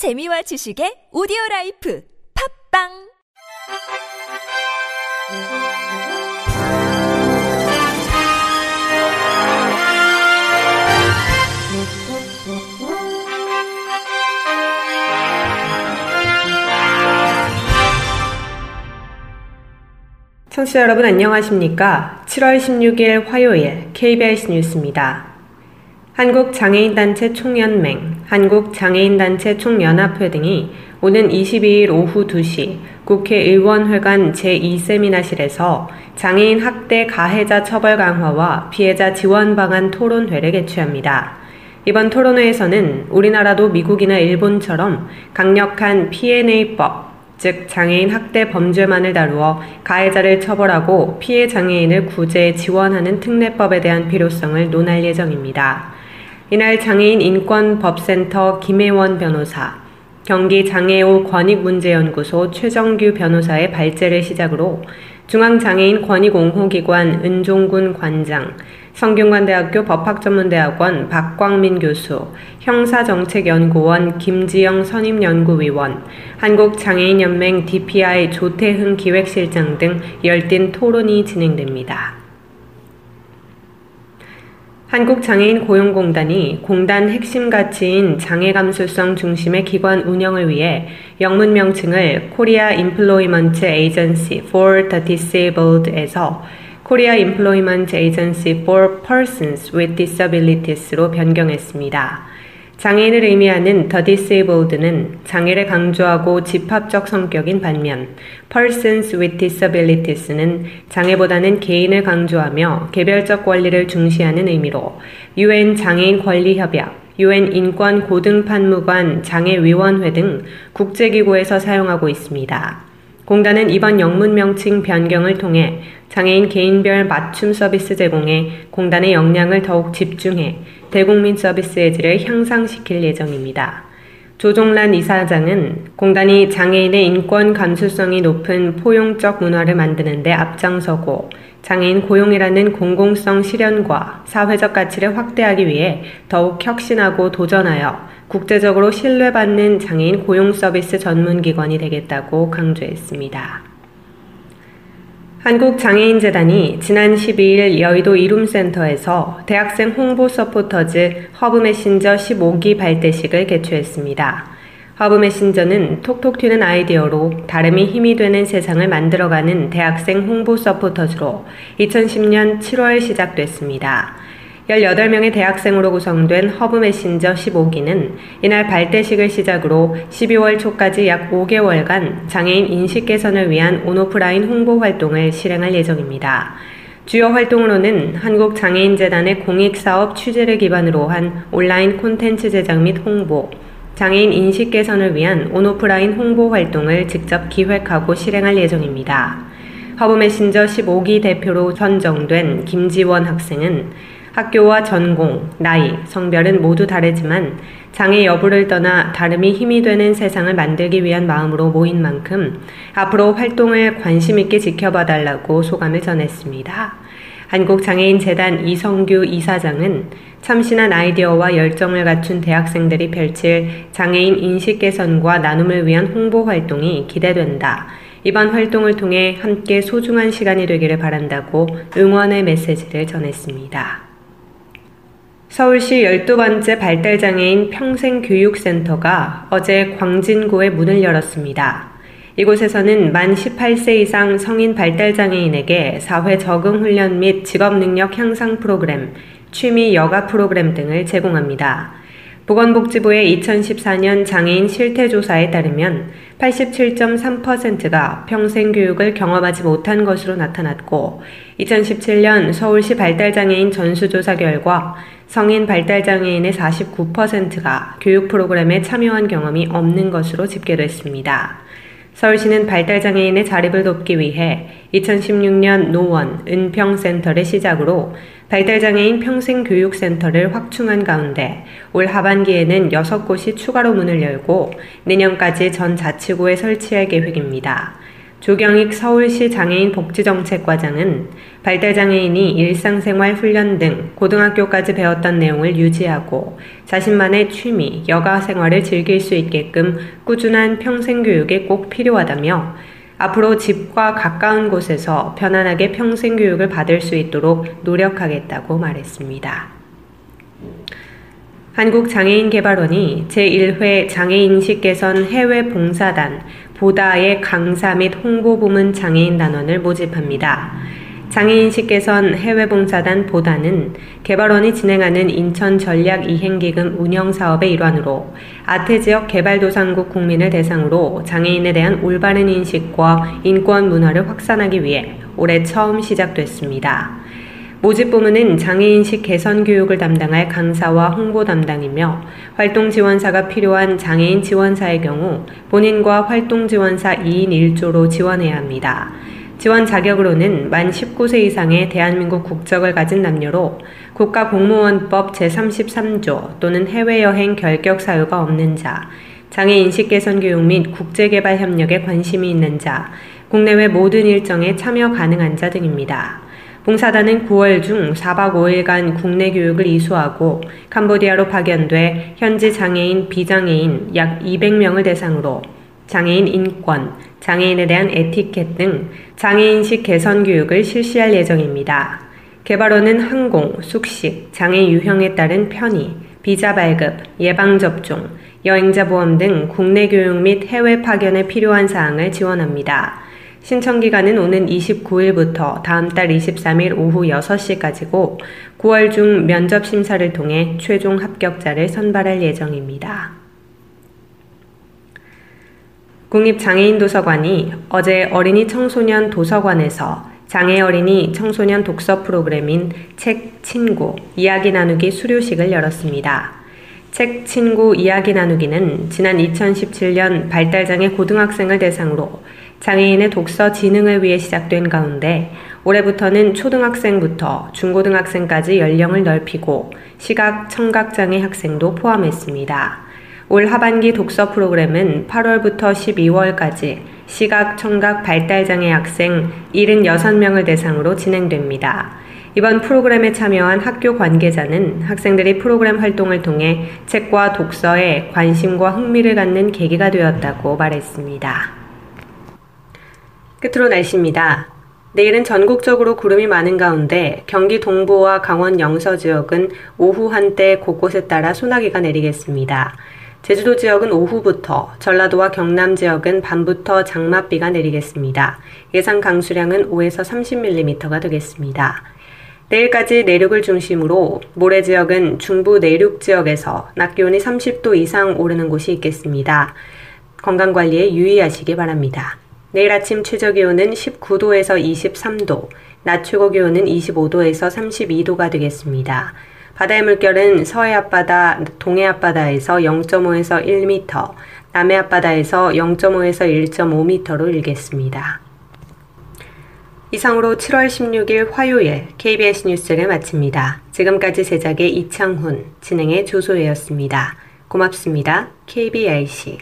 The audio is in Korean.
재미와 지식의 오디오 라이프 팝빵 청취자 여러분 안녕하십니까? 7월 16일 화요일 KBS 뉴스입니다. 한국장애인단체 총연맹, 한국장애인단체 총연합회 등이 오는 22일 오후 2시 국회의원회관 제2세미나실에서 장애인 학대 가해자 처벌 강화와 피해자 지원 방안 토론회를 개최합니다. 이번 토론회에서는 우리나라도 미국이나 일본처럼 강력한 P&A법, 즉 장애인 학대 범죄만을 다루어 가해자를 처벌하고 피해 장애인을 구제 지원하는 특례법에 대한 필요성을 논할 예정입니다. 이날 장애인 인권법센터 김혜원 변호사, 경기 장애우 권익문제연구소 최정규 변호사의 발제를 시작으로 중앙장애인 권익옹호기관 은종군 관장, 성균관대학교 법학전문대학원 박광민 교수, 형사정책연구원 김지영 선임연구위원, 한국장애인연맹 DPI 조태흥 기획실장 등 열띤 토론이 진행됩니다. 한국장애인 고용공단이 공단 핵심 가치인 장애 감수성 중심의 기관 운영을 위해 영문 명칭을 Korea Employment Agency for the Disabled에서 Korea Employment Agency for Persons with Disabilities로 변경했습니다. 장애인을 의미하는 the disabled는 장애를 강조하고 집합적 성격인 반면 persons with disabilities는 장애보다는 개인을 강조하며 개별적 권리를 중시하는 의미로 UN 장애인 권리 협약, UN 인권 고등판무관 장애위원회 등 국제기구에서 사용하고 있습니다. 공단은 이번 영문 명칭 변경을 통해 장애인 개인별 맞춤 서비스 제공에 공단의 역량을 더욱 집중해 대국민 서비스의 질을 향상시킬 예정입니다. 조종란 이사장은 공단이 장애인의 인권 감수성이 높은 포용적 문화를 만드는 데 앞장서고 장애인 고용이라는 공공성 실현과 사회적 가치를 확대하기 위해 더욱 혁신하고 도전하여 국제적으로 신뢰받는 장애인 고용 서비스 전문 기관이 되겠다고 강조했습니다. 한국장애인재단이 지난 12일 여의도 이룸센터에서 대학생 홍보 서포터즈 허브 메신저 15기 발대식을 개최했습니다. 허브 메신저는 톡톡 튀는 아이디어로 다름이 힘이 되는 세상을 만들어가는 대학생 홍보 서포터즈로 2010년 7월 시작됐습니다. 18명의 대학생으로 구성된 허브 메신저 15기는 이날 발대식을 시작으로 12월 초까지 약 5개월간 장애인 인식 개선을 위한 온오프라인 홍보 활동을 실행할 예정입니다. 주요 활동으로는 한국장애인재단의 공익사업 취재를 기반으로 한 온라인 콘텐츠 제작 및 홍보, 장애인 인식 개선을 위한 온오프라인 홍보 활동을 직접 기획하고 실행할 예정입니다. 허브 메신저 15기 대표로 선정된 김지원 학생은 학교와 전공, 나이, 성별은 모두 다르지만 장애 여부를 떠나 다름이 힘이 되는 세상을 만들기 위한 마음으로 모인 만큼 앞으로 활동을 관심 있게 지켜봐 달라고 소감을 전했습니다. 한국장애인재단 이성규 이사장은 참신한 아이디어와 열정을 갖춘 대학생들이 펼칠 장애인 인식 개선과 나눔을 위한 홍보 활동이 기대된다. 이번 활동을 통해 함께 소중한 시간이 되기를 바란다고 응원의 메시지를 전했습니다. 서울시 12번째 발달장애인 평생교육센터가 어제 광진구에 문을 열었습니다. 이곳에서는 만 18세 이상 성인 발달장애인에게 사회 적응 훈련 및 직업 능력 향상 프로그램, 취미 여가 프로그램 등을 제공합니다. 보건복지부의 2014년 장애인 실태조사에 따르면 87.3%가 평생 교육을 경험하지 못한 것으로 나타났고, 2017년 서울시 발달장애인 전수조사 결과 성인 발달장애인의 49%가 교육 프로그램에 참여한 경험이 없는 것으로 집계됐습니다. 서울시는 발달장애인의 자립을 돕기 위해 2016년 노원 은평센터를 시작으로 발달장애인 평생교육센터를 확충한 가운데 올 하반기에는 6곳이 추가로 문을 열고 내년까지 전 자치구에 설치할 계획입니다. 조경익 서울시 장애인 복지정책과장은 발달장애인이 일상생활 훈련 등 고등학교까지 배웠던 내용을 유지하고 자신만의 취미, 여가 생활을 즐길 수 있게끔 꾸준한 평생교육이 꼭 필요하다며 앞으로 집과 가까운 곳에서 편안하게 평생 교육을 받을 수 있도록 노력하겠다고 말했습니다. 한국장애인개발원이 제1회 장애인식 개선 해외 봉사단 보다의 강사 및 홍보 부문 장애인 단원을 모집합니다. 장애인식 개선 해외봉사단 보다는 개발원이 진행하는 인천 전략 이행기금 운영 사업의 일환으로 아태 지역 개발도상국 국민을 대상으로 장애인에 대한 올바른 인식과 인권 문화를 확산하기 위해 올해 처음 시작됐습니다. 모집 부문은 장애인식 개선 교육을 담당할 강사와 홍보 담당이며 활동 지원사가 필요한 장애인 지원사의 경우 본인과 활동 지원사 2인 1조로 지원해야 합니다. 지원 자격으로는 만 19세 이상의 대한민국 국적을 가진 남녀로 국가공무원법 제33조 또는 해외여행 결격 사유가 없는 자, 장애인식 개선 교육 및 국제개발 협력에 관심이 있는 자, 국내외 모든 일정에 참여 가능한 자 등입니다. 봉사단은 9월 중 4박 5일간 국내 교육을 이수하고 캄보디아로 파견돼 현지 장애인, 비장애인 약 200명을 대상으로 장애인 인권, 장애인에 대한 에티켓 등 장애인식 개선 교육을 실시할 예정입니다. 개발원은 항공, 숙식, 장애 유형에 따른 편의, 비자 발급, 예방접종, 여행자 보험 등 국내 교육 및 해외 파견에 필요한 사항을 지원합니다. 신청 기간은 오는 29일부터 다음 달 23일 오후 6시까지고 9월 중 면접 심사를 통해 최종 합격자를 선발할 예정입니다. 국립장애인도서관이 어제 어린이 청소년 도서관에서 장애 어린이 청소년 독서 프로그램인 책 친구 이야기 나누기 수료식을 열었습니다. 책 친구 이야기 나누기는 지난 2017년 발달장애 고등학생을 대상으로 장애인의 독서 지능을 위해 시작된 가운데 올해부터는 초등학생부터 중고등학생까지 연령을 넓히고 시각, 청각장애 학생도 포함했습니다. 올 하반기 독서 프로그램은 8월부터 12월까지 시각, 청각, 발달장애 학생 76명을 대상으로 진행됩니다. 이번 프로그램에 참여한 학교 관계자는 학생들이 프로그램 활동을 통해 책과 독서에 관심과 흥미를 갖는 계기가 되었다고 말했습니다. 끝으로 날씨입니다. 내일은 전국적으로 구름이 많은 가운데 경기 동부와 강원 영서 지역은 오후 한때 곳곳에 따라 소나기가 내리겠습니다. 제주도 지역은 오후부터, 전라도와 경남 지역은 밤부터 장맛비가 내리겠습니다. 예상 강수량은 5에서 30mm가 되겠습니다. 내일까지 내륙을 중심으로 모레 지역은 중부 내륙 지역에서 낮 기온이 30도 이상 오르는 곳이 있겠습니다. 건강 관리에 유의하시기 바랍니다. 내일 아침 최저 기온은 19도에서 23도, 낮 최고 기온은 25도에서 32도가 되겠습니다. 바다의 물결은 서해 앞바다, 동해 앞바다에서 0.5에서 1m, 남해 앞바다에서 0.5에서 1.5m로 일겠습니다. 이상으로 7월 16일 화요일 KBS 뉴스를 마칩니다. 지금까지 제작의 이창훈, 진행의 조소혜였습니다. 고맙습니다. KBRC.